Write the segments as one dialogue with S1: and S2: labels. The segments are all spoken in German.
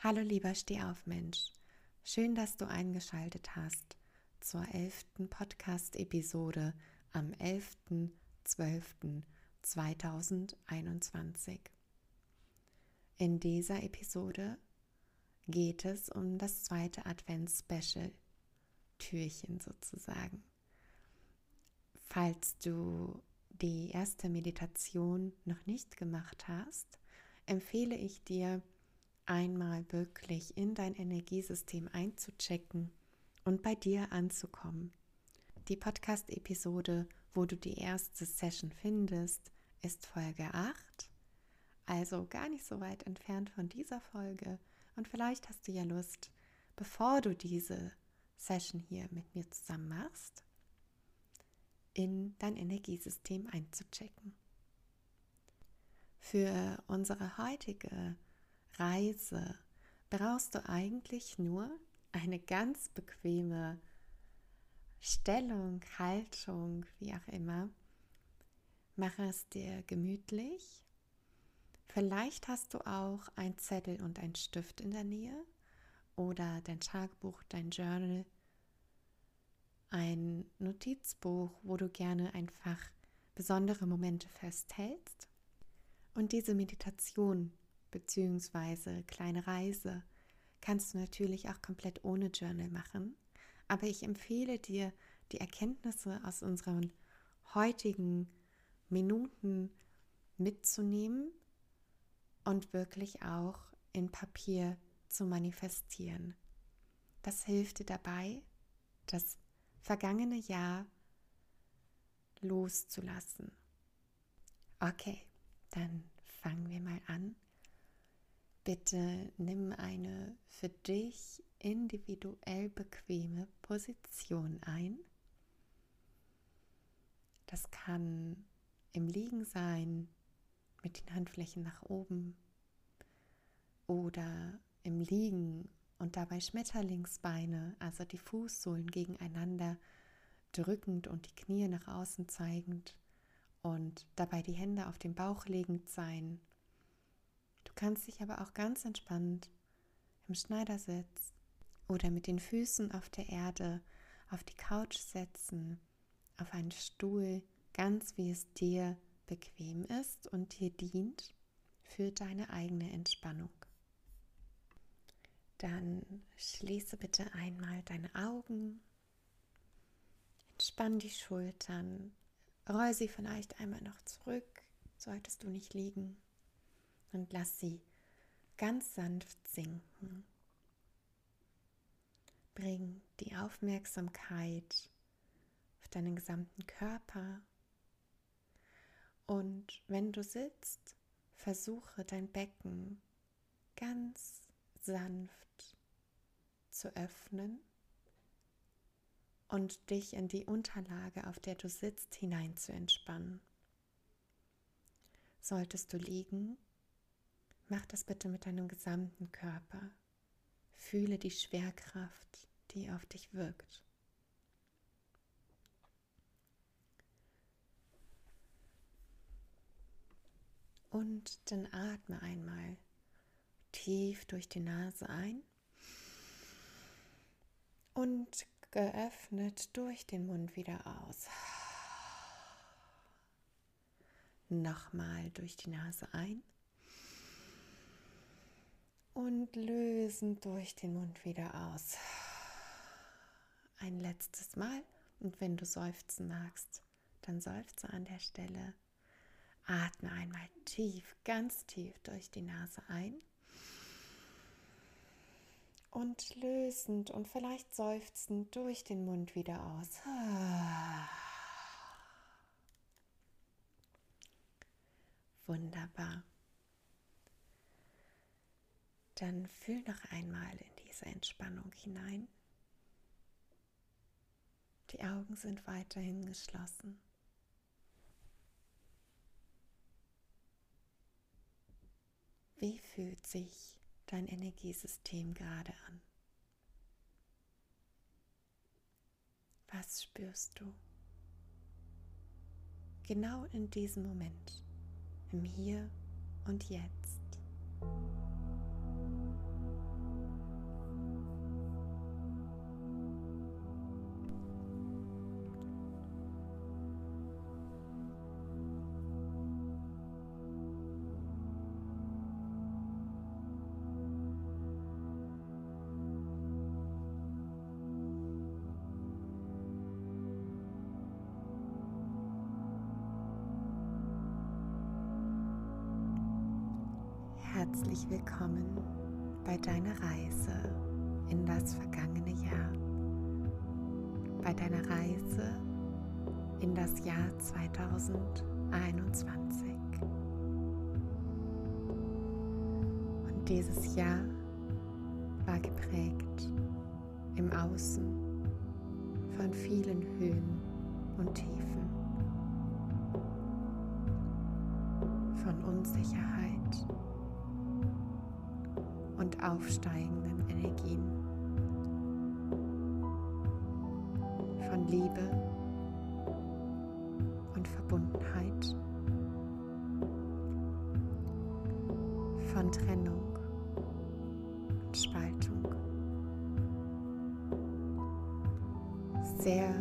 S1: Hallo lieber Stehaufmensch, schön, dass du eingeschaltet hast zur elften Podcast-Episode am 11.12.2021. In dieser Episode geht es um das zweite Advents-Special, Türchen sozusagen. Falls du die erste Meditation noch nicht gemacht hast, empfehle ich dir, einmal wirklich in dein Energiesystem einzuchecken und bei dir anzukommen. Die Podcast-Episode, wo du die erste Session findest, ist Folge 8, also gar nicht so weit entfernt von dieser Folge. Und vielleicht hast du ja Lust, bevor du diese Session hier mit mir zusammen machst, in dein Energiesystem einzuchecken. Für unsere heutige Reise brauchst du eigentlich nur eine ganz bequeme Stellung, Haltung, wie auch immer. Mache es dir gemütlich. Vielleicht hast du auch ein Zettel und ein Stift in der Nähe oder dein Tagebuch, dein Journal, ein Notizbuch, wo du gerne einfach besondere Momente festhältst. Und diese Meditation beziehungsweise kleine Reise kannst du natürlich auch komplett ohne Journal machen. Aber ich empfehle dir, die Erkenntnisse aus unseren heutigen Minuten mitzunehmen und wirklich auch in Papier zu manifestieren. Das hilft dir dabei, das vergangene Jahr loszulassen. Okay, dann fangen wir mal an Bitte nimm eine für dich individuell bequeme Position ein. Das kann im Liegen sein, mit den Handflächen nach oben oder im Liegen und dabei Schmetterlingsbeine, also die Fußsohlen gegeneinander drückend und die Knie nach außen zeigend und dabei die Hände auf den Bauch legend sein kannst dich aber auch ganz entspannt im Schneidersitz oder mit den Füßen auf der Erde auf die Couch setzen, auf einen Stuhl, ganz wie es dir bequem ist und dir dient für deine eigene Entspannung. Dann schließe bitte einmal deine Augen, entspann die Schultern, roll sie vielleicht einmal noch zurück, solltest du nicht liegen und lass sie ganz sanft sinken. Bring die Aufmerksamkeit auf deinen gesamten Körper und wenn du sitzt, versuche dein Becken ganz sanft zu öffnen und dich in die Unterlage, auf der du sitzt, hinein zu entspannen. Solltest du liegen, Mach das bitte mit deinem gesamten Körper. Fühle die Schwerkraft, die auf dich wirkt. Und dann atme einmal tief durch die Nase ein und geöffnet durch den Mund wieder aus. Nochmal durch die Nase ein und lösen durch den Mund wieder aus. Ein letztes Mal und wenn du seufzen magst, dann seufze an der Stelle. Atme einmal tief, ganz tief durch die Nase ein und lösend und vielleicht seufzend durch den Mund wieder aus. Wunderbar. Dann fühl noch einmal in diese Entspannung hinein. Die Augen sind weiterhin geschlossen. Wie fühlt sich dein Energiesystem gerade an? Was spürst du? Genau in diesem Moment, im Hier und Jetzt. Willkommen bei deiner Reise in das vergangene Jahr, bei deiner Reise in das Jahr 2021. Und dieses Jahr war geprägt im Außen von vielen Höhen und Tiefen, von Unsicherheit aufsteigenden Energien, von Liebe und Verbundenheit, von Trennung und Spaltung. Sehr,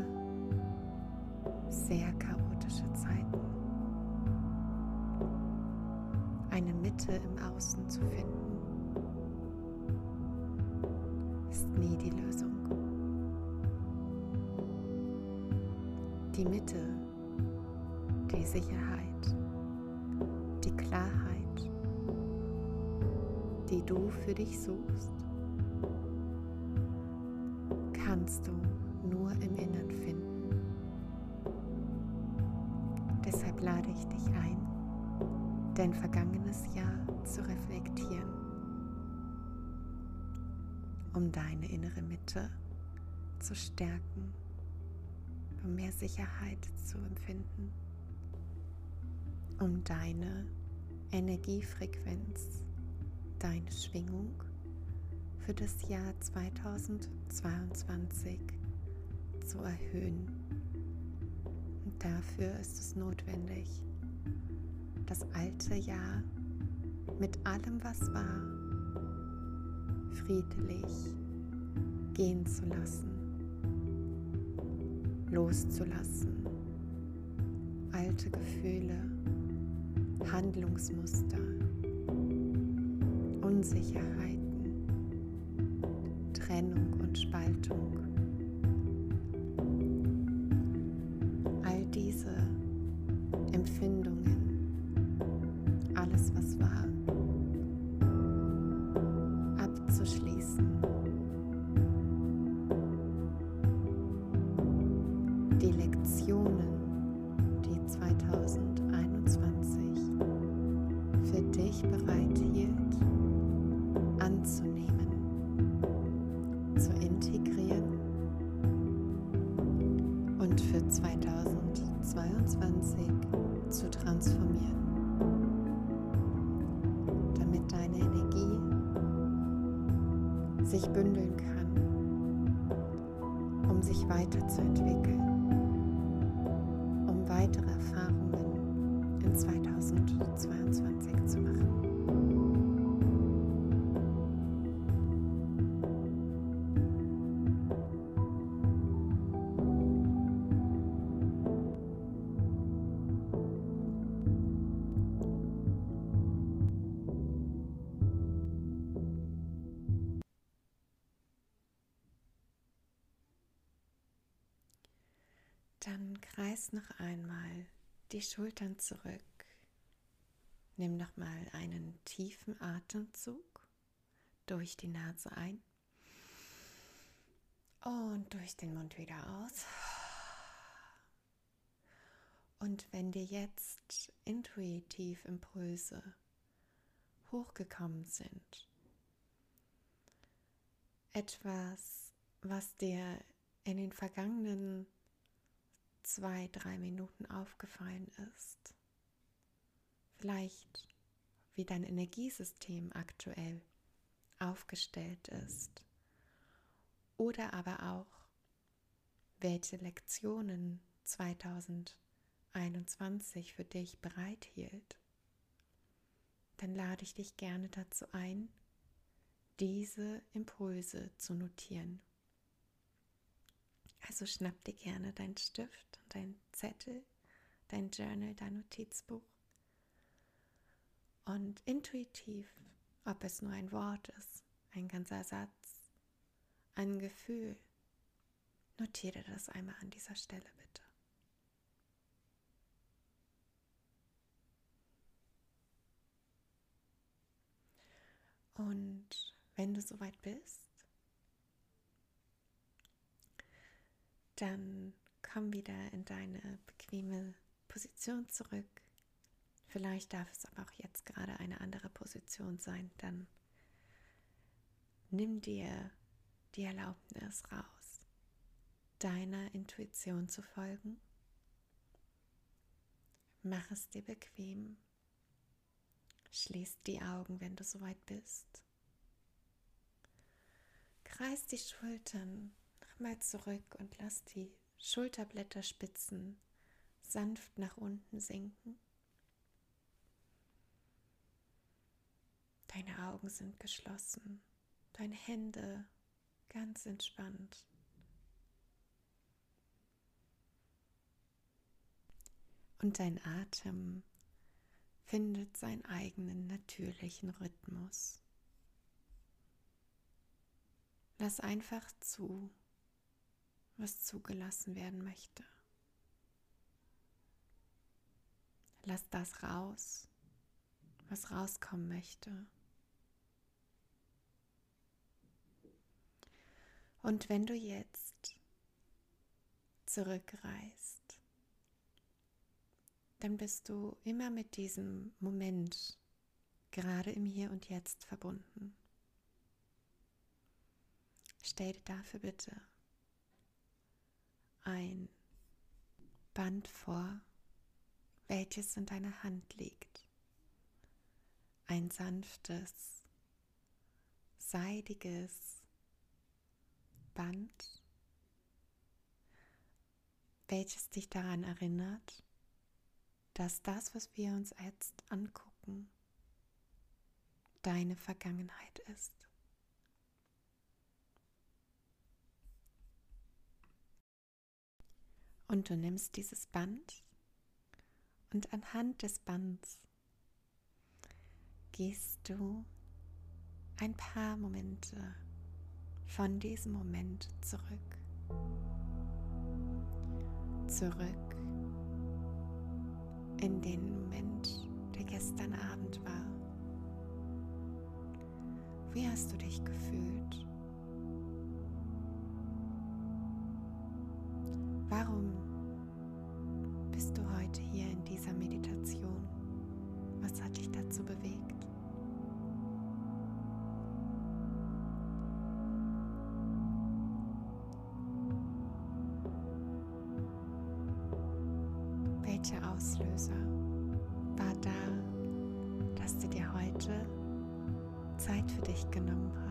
S1: sehr chaotische Zeiten. Eine Mitte im Außen zu finden, Die Mitte, die Sicherheit, die Klarheit, die du für dich suchst, kannst du nur im Innern finden. Deshalb lade ich dich ein, dein vergangenes Jahr zu reflektieren, um deine innere Mitte zu stärken, um mehr Sicherheit zu empfinden, um deine Energiefrequenz, deine Schwingung für das Jahr 2022 zu erhöhen. Und dafür ist es notwendig, das alte Jahr mit allem, was war, friedlich gehen zu lassen, loszulassen, alte Gefühle, Handlungsmuster, Unsicherheiten, Trennung Dann kreis noch einmal die Schultern zurück. Nimm noch mal einen tiefen Atemzug durch die Nase ein und durch den Mund wieder aus. Und wenn dir jetzt intuitiv Impulse hochgekommen sind, etwas, was dir in den vergangenen zwei, drei Minuten aufgefallen ist. Vielleicht wie dein Energiesystem aktuell aufgestellt ist. Oder aber auch, welche Lektionen 2021 für dich bereithielt. Dann lade ich dich gerne dazu ein, diese Impulse zu notieren. Also schnapp dir gerne dein Stift und dein Zettel, dein Journal, dein Notizbuch. Und intuitiv, ob es nur ein Wort ist, ein ganzer Satz, ein Gefühl, notiere das einmal an dieser Stelle bitte. Und wenn du soweit bist, dann komm wieder in deine bequeme Position zurück. Vielleicht darf es aber auch jetzt gerade eine andere Position sein. Dann nimm dir die Erlaubnis raus, deiner Intuition zu folgen. Mach es dir bequem. Schließ die Augen, wenn du soweit bist. Kreis die Schultern nochmal zurück und lass die Schulterblätterspitzen sanft nach unten sinken. Deine Augen sind geschlossen, deine Hände ganz entspannt. Und dein Atem findet seinen eigenen natürlichen Rhythmus. Lass einfach zu, was zugelassen werden möchte. Lass das raus, was rauskommen möchte. Und wenn du jetzt zurückreist, dann bist du immer mit diesem Moment gerade im Hier und Jetzt verbunden. Stell dir dafür bitte ein Band vor, welches in deiner Hand liegt. Ein sanftes, seidiges Band, welches dich daran erinnert, dass das, was wir uns jetzt angucken, deine Vergangenheit ist. Und du nimmst dieses Band und anhand des Bands gehst du ein paar Momente von diesem Moment zurück. Zurück in den Moment, der gestern Abend war. Wie hast du dich gefühlt? Warum bist du heute hier in dieser Meditation? Was hat dich dazu bewegt? Welcher Auslöser war da, dass du dir heute Zeit für dich genommen hast?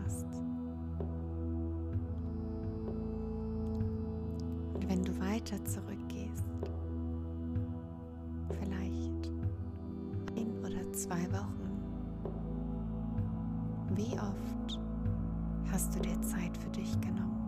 S1: Weiter zurückgehst, vielleicht ein oder zwei Wochen, wie oft hast du dir Zeit für dich genommen?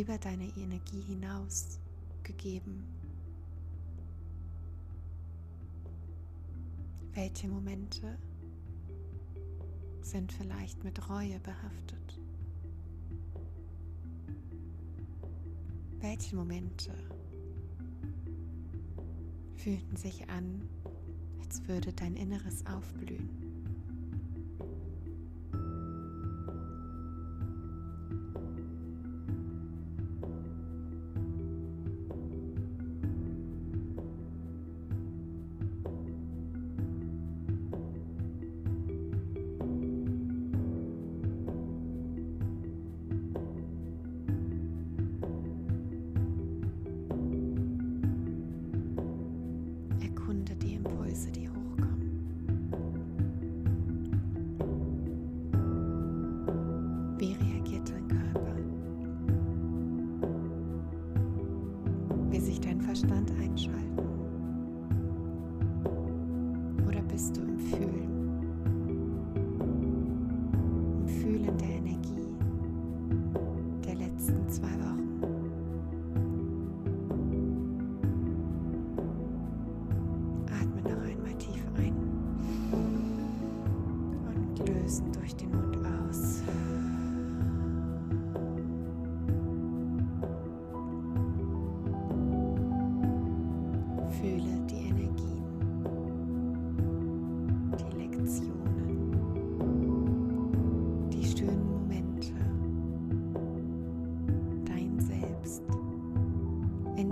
S1: Über deine Energie hinaus gegeben? Welche Momente sind vielleicht mit Reue behaftet? Welche Momente fühlten sich an, als würde dein Inneres aufblühen?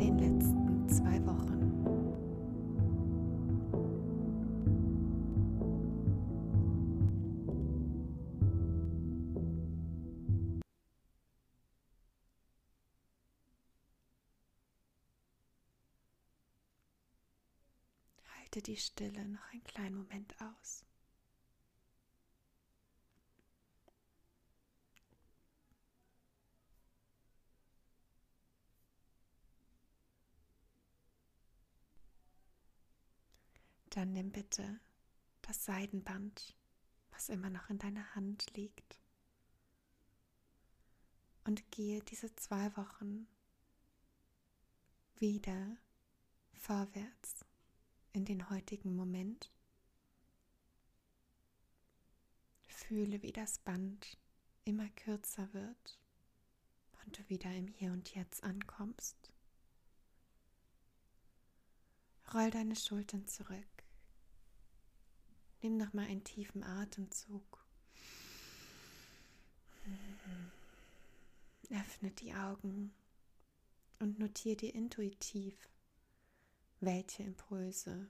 S1: In den letzten zwei Wochen. Halte die Stille noch einen kleinen Moment aus. Dann nimm bitte das Seidenband, was immer noch in deiner Hand liegt, und gehe diese zwei Wochen wieder vorwärts in den heutigen Moment. Fühle, wie das Band immer kürzer wird und du wieder im Hier und Jetzt ankommst. Roll deine Schultern zurück. Nimm noch mal einen tiefen Atemzug. Öffne die Augen und notiere dir intuitiv, welche Impulse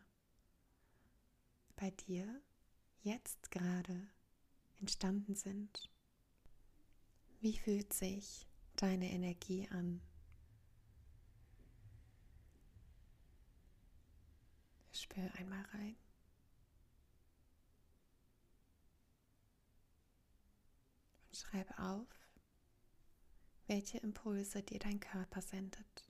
S1: bei dir jetzt gerade entstanden sind. Wie fühlt sich deine Energie an? Spür einmal rein. Und schreibe auf, welche Impulse dir dein Körper sendet.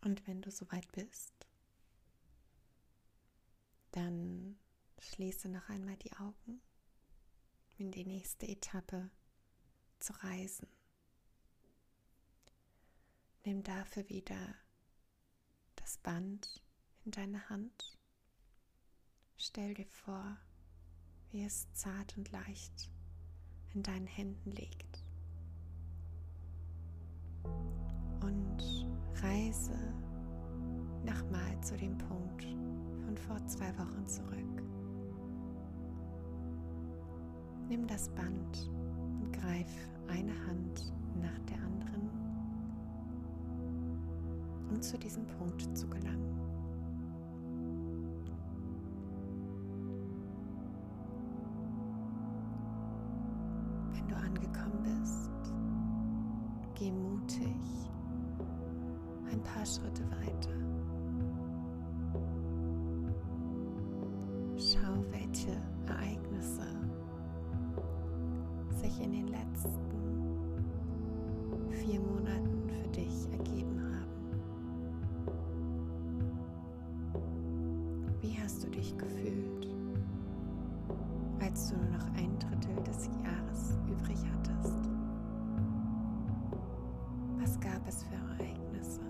S1: Und wenn du soweit bist, dann schließe noch einmal die Augen in die nächste Etappe zu reisen. Nimm dafür wieder das Band in deine Hand. Stell dir vor, wie es zart und leicht in deinen Händen liegt. Und reise nochmal zu dem Punkt von vor zwei Wochen zurück. Nimm das Band und greif eine Hand nach der anderen, um zu diesem Punkt zu gelangen. Wenn du angekommen bist, geh mutig ein paar Schritte weiter. Schau, welche Ereignisse sich in den letzten vier Monaten dich gefühlt, als du nur noch ein Drittel des Jahres übrig hattest? Was gab es für Ereignisse?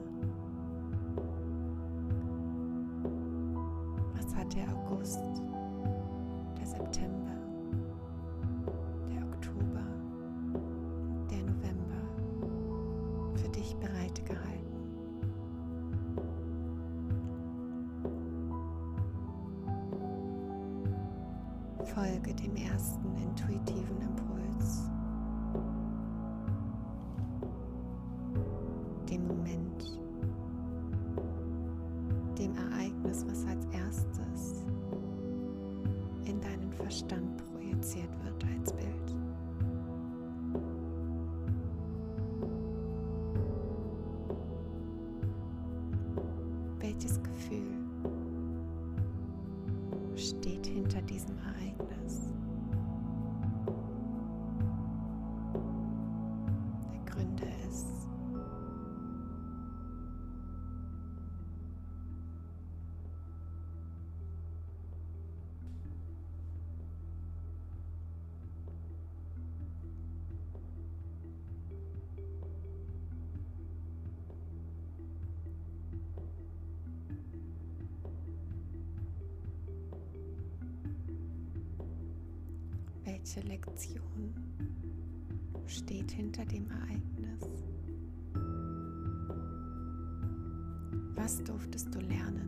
S1: Was hat der August, Folge dem ersten intuitiven Impuls, dem Moment, dem Ereignis, was als erstes in deinen Verstand projiziert wird als Bild. Welches Gefühl Welche Lektion steht hinter dem Ereignis? Was durftest du lernen?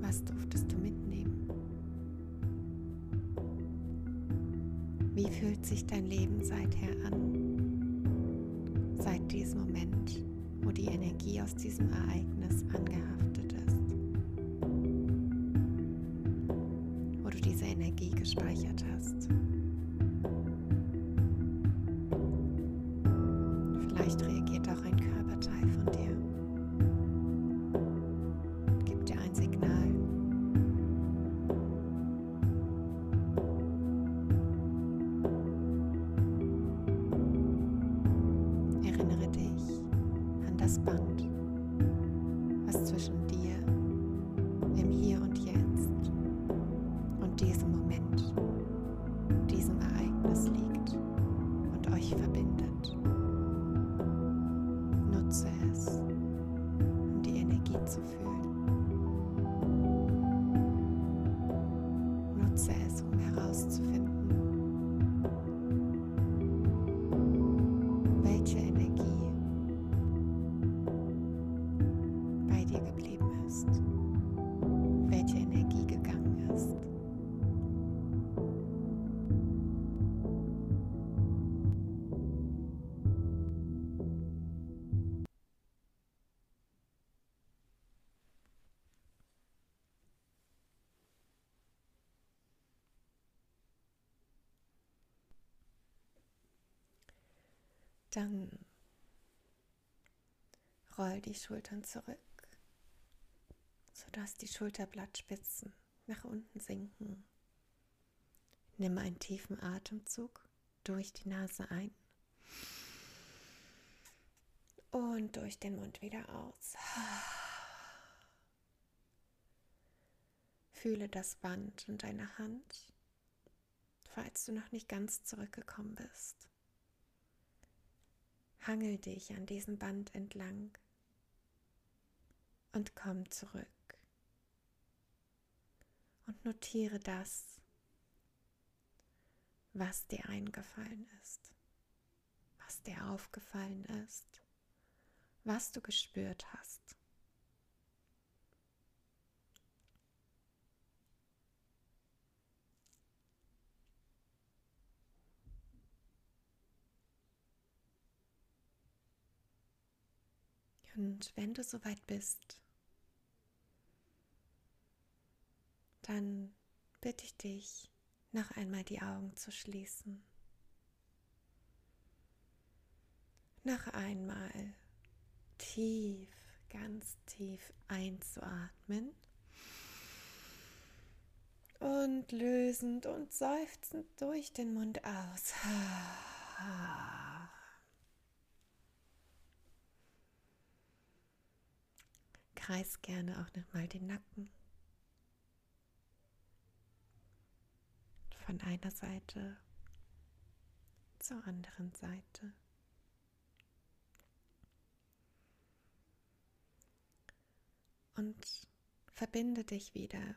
S1: Was durftest du mitnehmen? Wie fühlt sich dein Leben seither an? Seit diesem Moment, wo die Energie aus diesem Ereignis angehaftet Energie gespeichert hast. Welche Dann roll die Schultern zurück, sodass die Schulterblattspitzen nach unten sinken. Nimm einen tiefen Atemzug durch die Nase ein und durch den Mund wieder aus. Fühle das Band in deiner Hand, falls du noch nicht ganz zurückgekommen bist. Hangel dich an diesem Band entlang und komm zurück. Und notiere das, was dir eingefallen ist, was dir aufgefallen ist, was du gespürt hast. Und wenn du soweit bist, dann bitte ich dich, noch einmal die Augen zu schließen. Noch einmal tief, ganz tief einzuatmen und lösend und seufzend durch den Mund aus. Kreis gerne auch nochmal den Nacken. Von einer Seite zur anderen Seite. Und verbinde dich wieder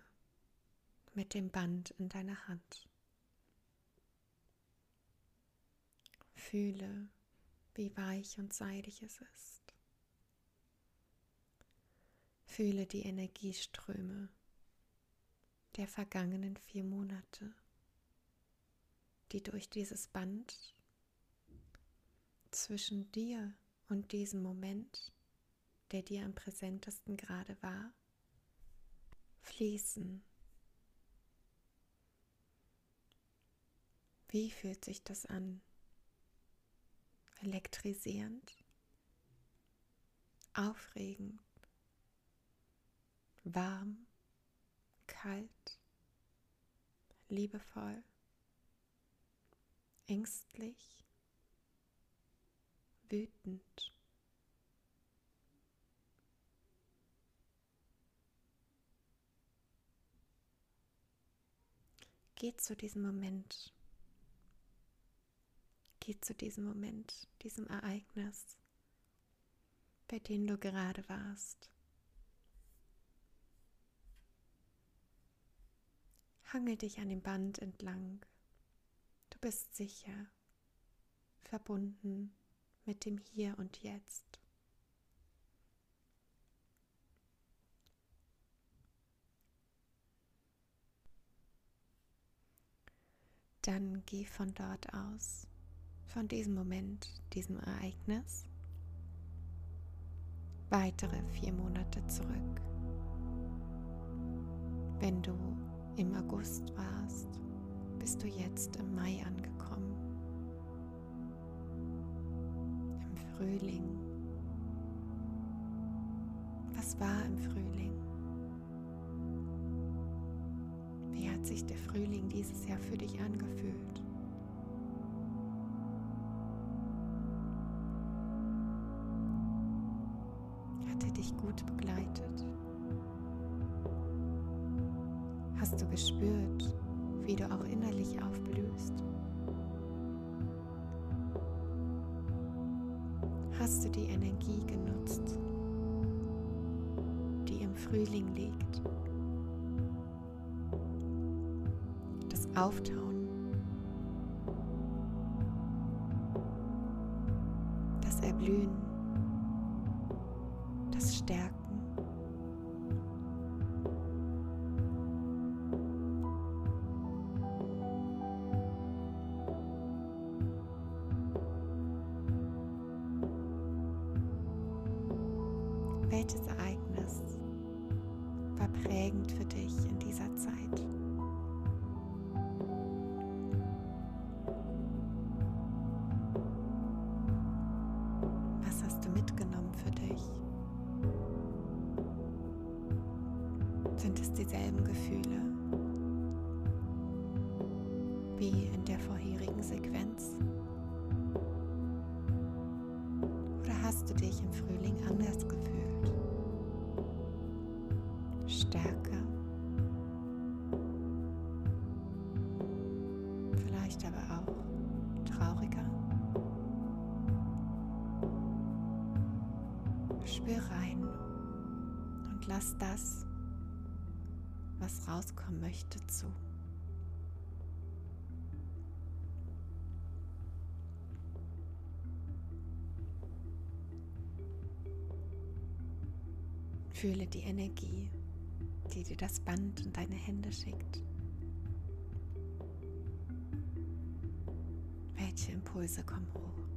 S1: mit dem Band in deiner Hand. Fühle, wie weich und seidig es ist. Fühle die Energieströme der vergangenen vier Monate, die durch dieses Band zwischen dir und diesem Moment, der dir am präsentesten gerade war, fließen. Wie fühlt sich das an? Elektrisierend? Aufregend? Warm, kalt, liebevoll, ängstlich, wütend. Geh zu diesem Moment. Geh zu diesem Moment, diesem Ereignis, bei dem du gerade warst. Hangel dich an dem Band entlang. Du bist sicher, verbunden mit dem Hier und Jetzt. Dann geh von dort aus, von diesem Moment, diesem Ereignis, weitere vier Monate zurück. Wenn du im August warst, bist du jetzt im Mai angekommen. Im Frühling. Was war im Frühling? Wie hat sich der Frühling dieses Jahr für dich angefühlt? Hat er dich gut begleitet? Hast du gespürt, wie du auch innerlich aufblühst? Hast du die Energie genutzt, die im Frühling liegt? Das Auftauen, Spür rein und lass das, was rauskommen möchte, zu. Fühle die Energie, die dir das Band und deine Hände schickt. Welche Impulse kommen hoch?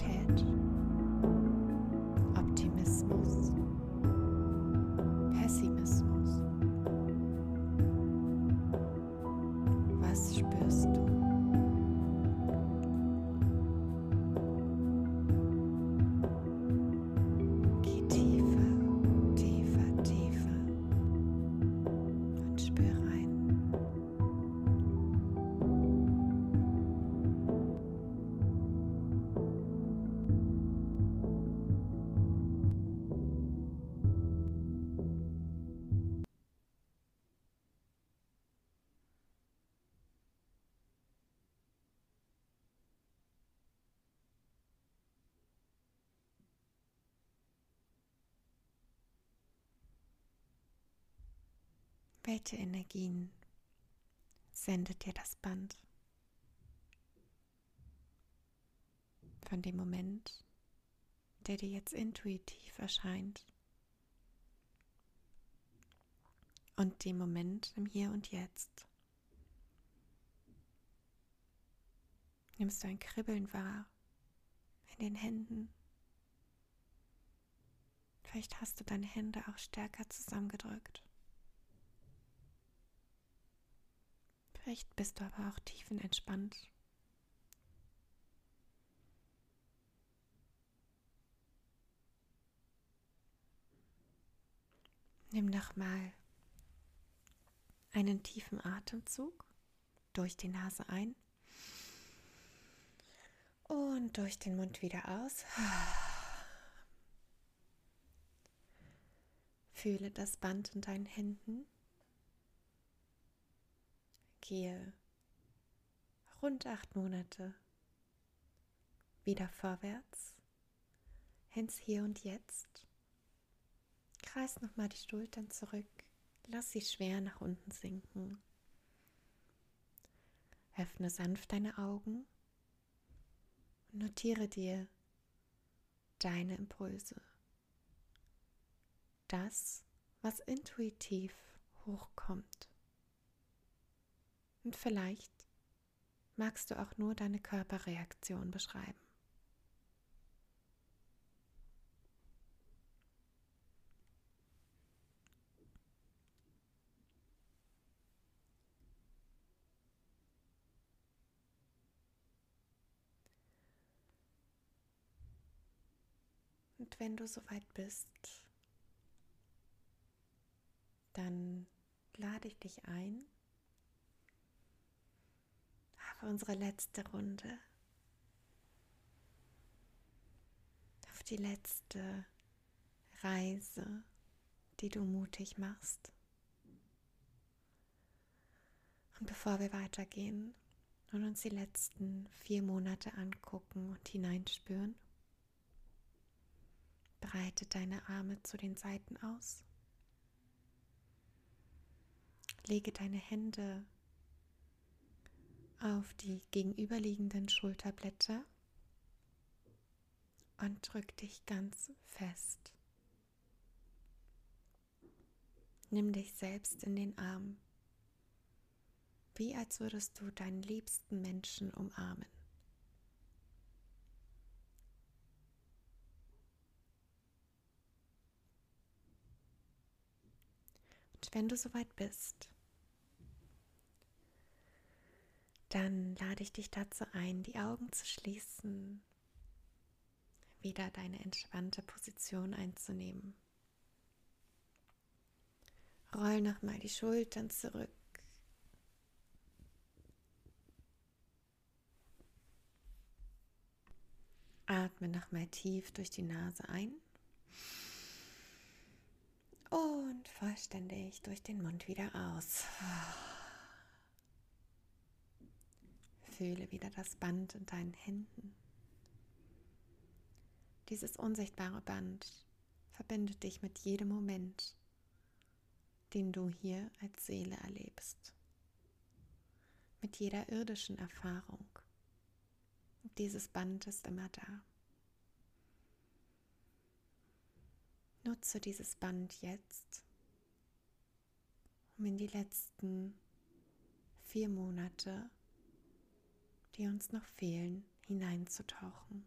S1: head. welche Energien sendet dir das Band von dem Moment, der dir jetzt intuitiv erscheint und dem Moment im Hier und Jetzt. Nimmst du ein Kribbeln wahr in den Händen? Vielleicht hast du deine Hände auch stärker zusammengedrückt. Vielleicht bist du aber auch tiefenentspannt. Nimm doch mal einen tiefen Atemzug durch die Nase ein und durch den Mund wieder aus. Fühle das Band in deinen Händen. Gehe rund acht Monate wieder vorwärts ins Hier und Jetzt. Kreis nochmal die Schultern zurück. Lass sie schwer nach unten sinken. Öffne sanft deine Augen und notiere dir deine Impulse das, was intuitiv hochkommt. Und vielleicht magst du auch nur deine Körperreaktion beschreiben. Und wenn du soweit bist, dann lade ich dich ein auf unsere letzte Runde, auf die letzte Reise, die du mutig machst. Und bevor wir weitergehen und uns die letzten vier Monate angucken und hineinspüren, breite deine Arme zu den Seiten aus. Lege deine Hände auf die gegenüberliegenden Schulterblätter und drück dich ganz fest. Nimm dich selbst in den Arm, wie als würdest du deinen liebsten Menschen umarmen. Und wenn du soweit bist, dann lade ich dich dazu ein, die Augen zu schließen, wieder deine entspannte Position einzunehmen. Roll nochmal die Schultern zurück. Atme nochmal tief durch die Nase ein und vollständig durch den Mund wieder aus. Fühle wieder das Band in deinen Händen. Dieses unsichtbare Band verbindet dich mit jedem Moment, den du hier als Seele erlebst, mit jeder irdischen Erfahrung. Dieses Band ist immer da. Nutze dieses Band jetzt, um in die letzten vier Monate die uns noch fehlen, hineinzutauchen.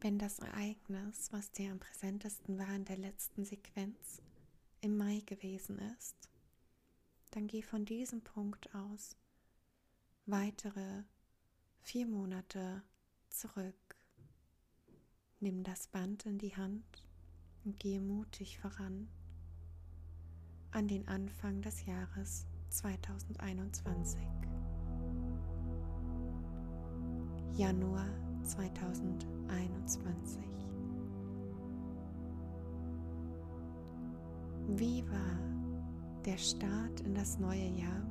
S1: Wenn das Ereignis, was dir am präsentesten war in der letzten Sequenz, im Mai gewesen ist, dann geh von diesem Punkt aus weitere vier Monate zurück. Nimm das Band in die Hand und gehe mutig voran an den Anfang des Jahres 2021. Januar 2021. Wie war der Start in das neue Jahr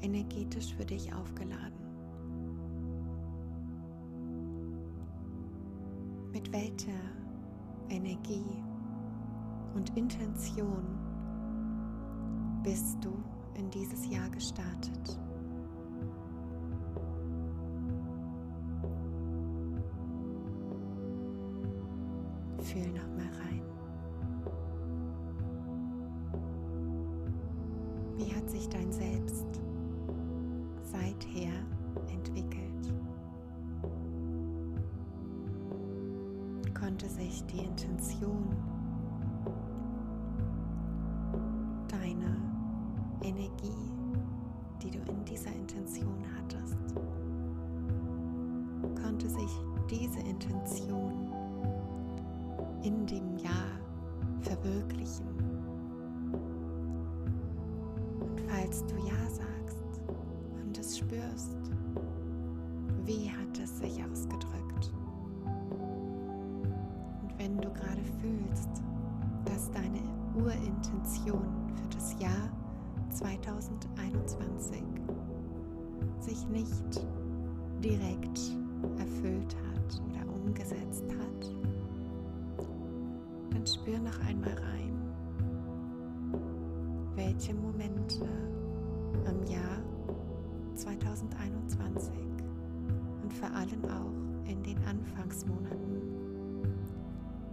S1: energetisch für dich aufgeladen? Mit welcher Energie und Intention bist du in dieses Jahr gestartet? Fühl nochmal rein. Wie hat sich dein Selbst seither entwickelt? Konnte sich die Intention spür noch einmal rein, welche Momente am Jahr 2021 und vor allem auch in den Anfangsmonaten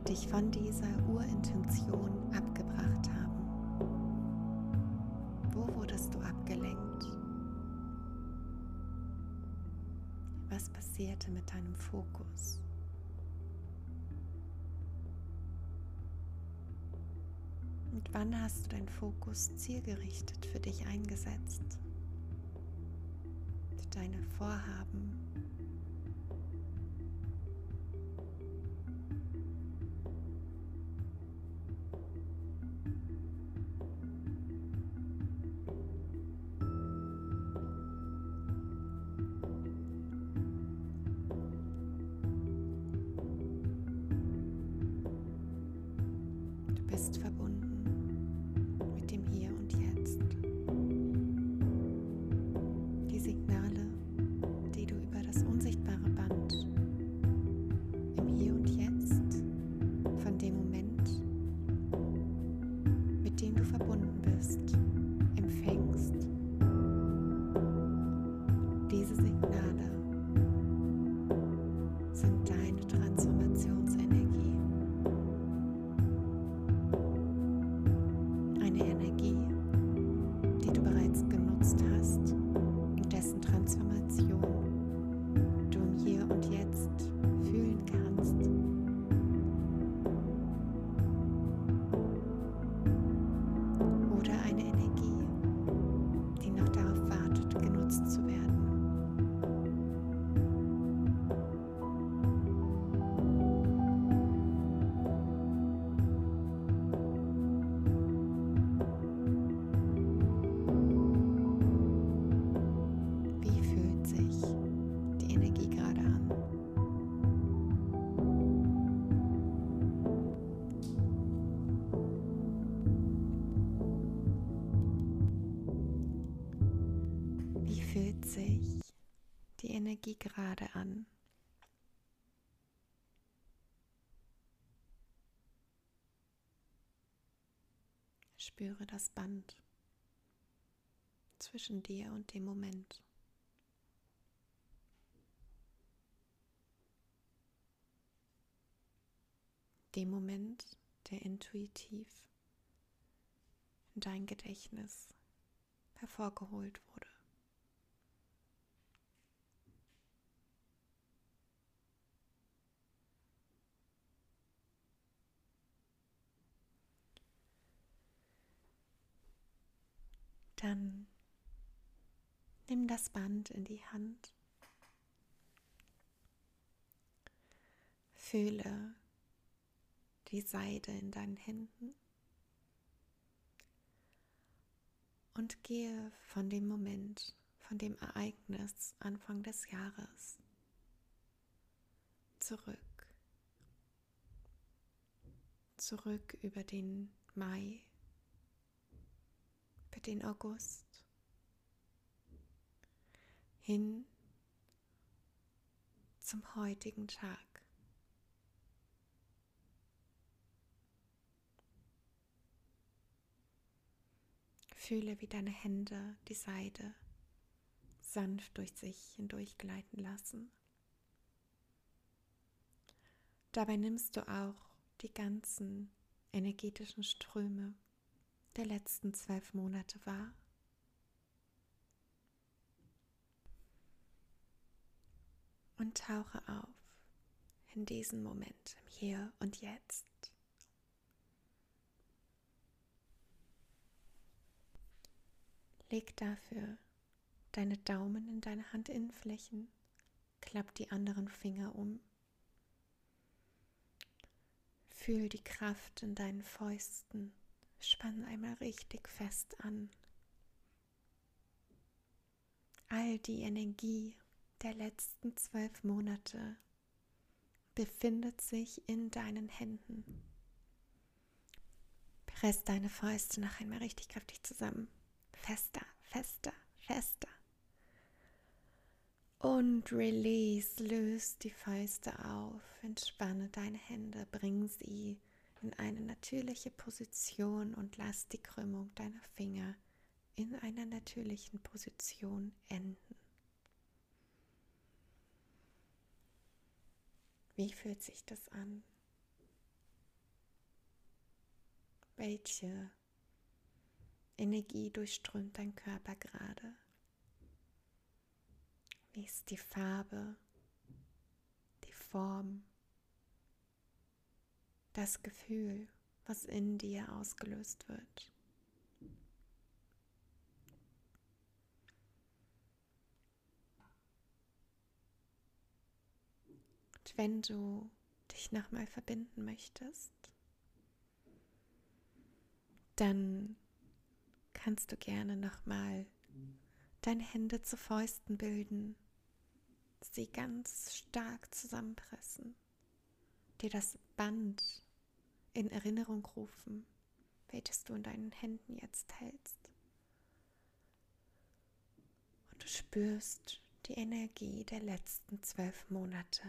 S1: dich von dieser Urintention abgebracht haben. Wo wurdest du abgelenkt? Was passierte mit deinem Fokus? Und wann hast du deinen Fokus zielgerichtet für dich eingesetzt? Für deine Vorhaben? Energie gerade an? Spüre das Band zwischen dir und dem Moment. Dem Moment, der intuitiv in dein Gedächtnis hervorgeholt wurde. Dann nimm das Band in die Hand. Fühle die Seide in deinen Händen und gehe von dem Moment, von dem Ereignis Anfang des Jahres zurück. Zurück über den Mai, über den August, hin zum heutigen Tag. Fühle, wie deine Hände die Seide sanft durch sich hindurch gleiten lassen. Dabei nimmst du auch die ganzen energetischen Ströme der letzten zwölf Monate wahr. Und tauche auf in diesem Moment, im Hier und Jetzt. Leg dafür deine Daumen in deine Handinnenflächen, klapp die anderen Finger um. Fühl die Kraft in deinen Fäusten, spann einmal richtig fest an. All die Energie der letzten zwölf Monate befindet sich in deinen Händen. Press deine Fäuste noch einmal richtig kräftig zusammen. Fester, fester, fester. Und release, löst die Fäuste auf, entspanne deine Hände, bring sie in eine natürliche Position und lass die Krümmung deiner Finger in einer natürlichen Position enden. Wie fühlt sich das an? Welche Energie durchströmt dein Körper gerade? Wie ist die Farbe, die Form, das Gefühl, was in dir ausgelöst wird? Und wenn du dich nochmal verbinden möchtest, dann kannst du gerne nochmal deine Hände zu Fäusten bilden, sie ganz stark zusammenpressen, dir das Band in Erinnerung rufen, welches du in deinen Händen jetzt hältst. Und du spürst die Energie der letzten zwölf Monate.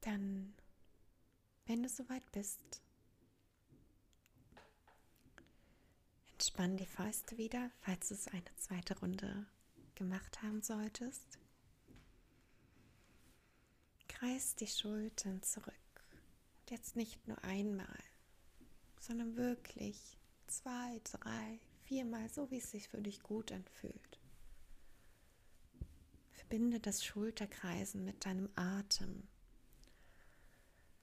S1: Dann, wenn du soweit bist, entspann die Fäuste wieder, falls du es eine zweite Runde gemacht haben solltest. Kreis die Schultern zurück. Und jetzt nicht nur einmal, sondern wirklich zwei, drei, viermal, so wie es sich für dich gut anfühlt. Verbinde das Schulterkreisen mit deinem Atem.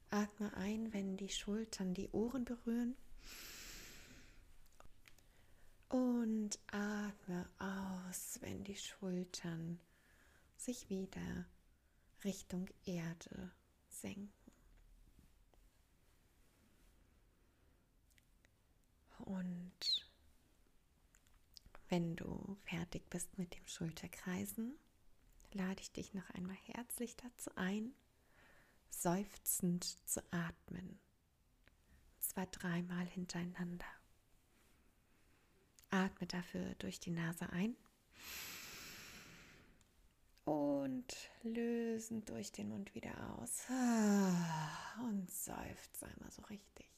S1: Atme ein, wenn die Schultern die Ohren berühren. Und atme aus, wenn die Schultern sich wieder Richtung Erde senken. Und wenn du fertig bist mit dem Schulterkreisen, lade ich dich noch einmal herzlich dazu ein, seufzend zu atmen. Und zwar dreimal hintereinander. Atme dafür durch die Nase ein und lösen durch den Mund wieder aus. Und seufzt einmal so richtig.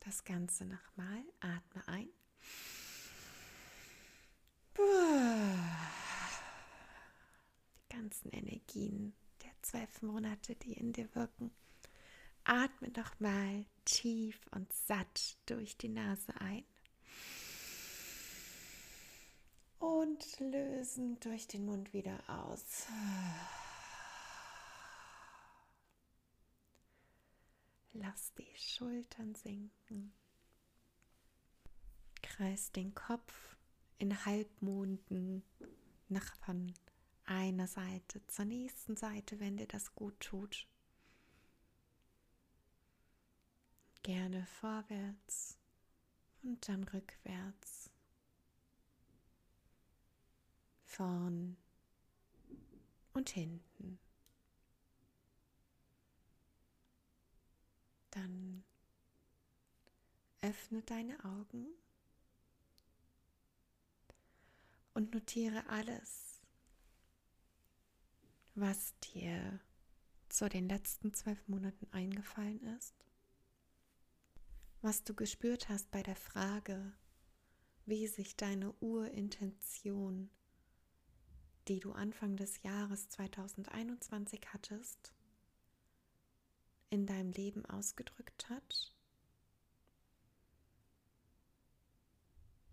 S1: Das Ganze nochmal. Atme ein. Die ganzen Energien zwölf Monate, die in dir wirken. Atme doch mal tief und satt durch die Nase ein. Und lösen durch den Mund wieder aus. Lass die Schultern sinken. Kreis den Kopf in Halbmonden nach von einer Seite zur nächsten Seite, wenn dir das gut tut. Gerne vorwärts und dann rückwärts. Vorn und hinten. Dann öffne deine Augen und notiere alles, was dir zu den letzten zwölf Monaten eingefallen ist, was du gespürt hast bei der Frage, wie sich deine Urintention, die du Anfang des Jahres 2021 hattest, in deinem Leben ausgedrückt hat.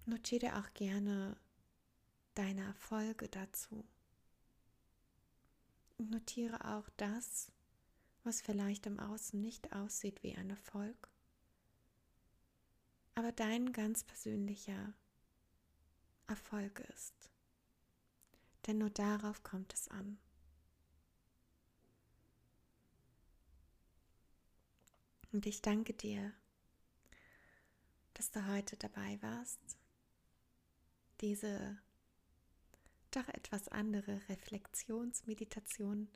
S1: Notiere auch gerne deine Erfolge dazu. Notiere auch das, was vielleicht im Außen nicht aussieht wie ein Erfolg, aber dein ganz persönlicher Erfolg ist. Denn nur darauf kommt es an. Und ich danke dir, dass du heute dabei warst, diese doch etwas andere Reflexionsmeditation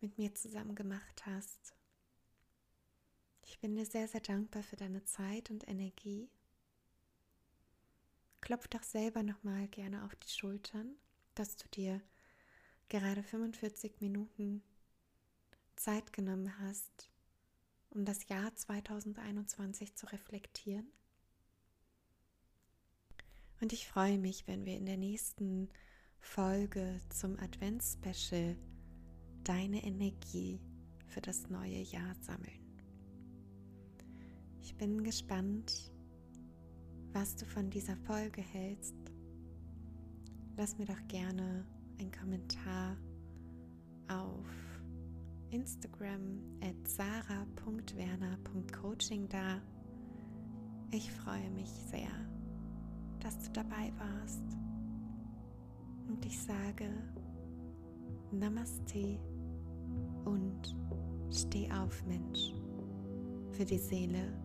S1: mit mir zusammen gemacht hast. Ich bin dir sehr, sehr dankbar für deine Zeit und Energie. Klopf doch selber nochmal gerne auf die Schultern, dass du dir gerade 45 Minuten Zeit genommen hast, um das Jahr 2021 zu reflektieren. Und ich freue mich, wenn wir in der nächsten Folge zum Adventsspecial deine Energie für das neue Jahr sammeln. Ich bin gespannt, was du von dieser Folge hältst. Lass mir doch gerne einen Kommentar auf Instagram at sarah.werner.coaching da. Ich freue mich sehr, dass du dabei warst. Und ich sage Namaste und steh auf, Mensch, für die Seele,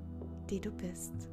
S1: die du bist.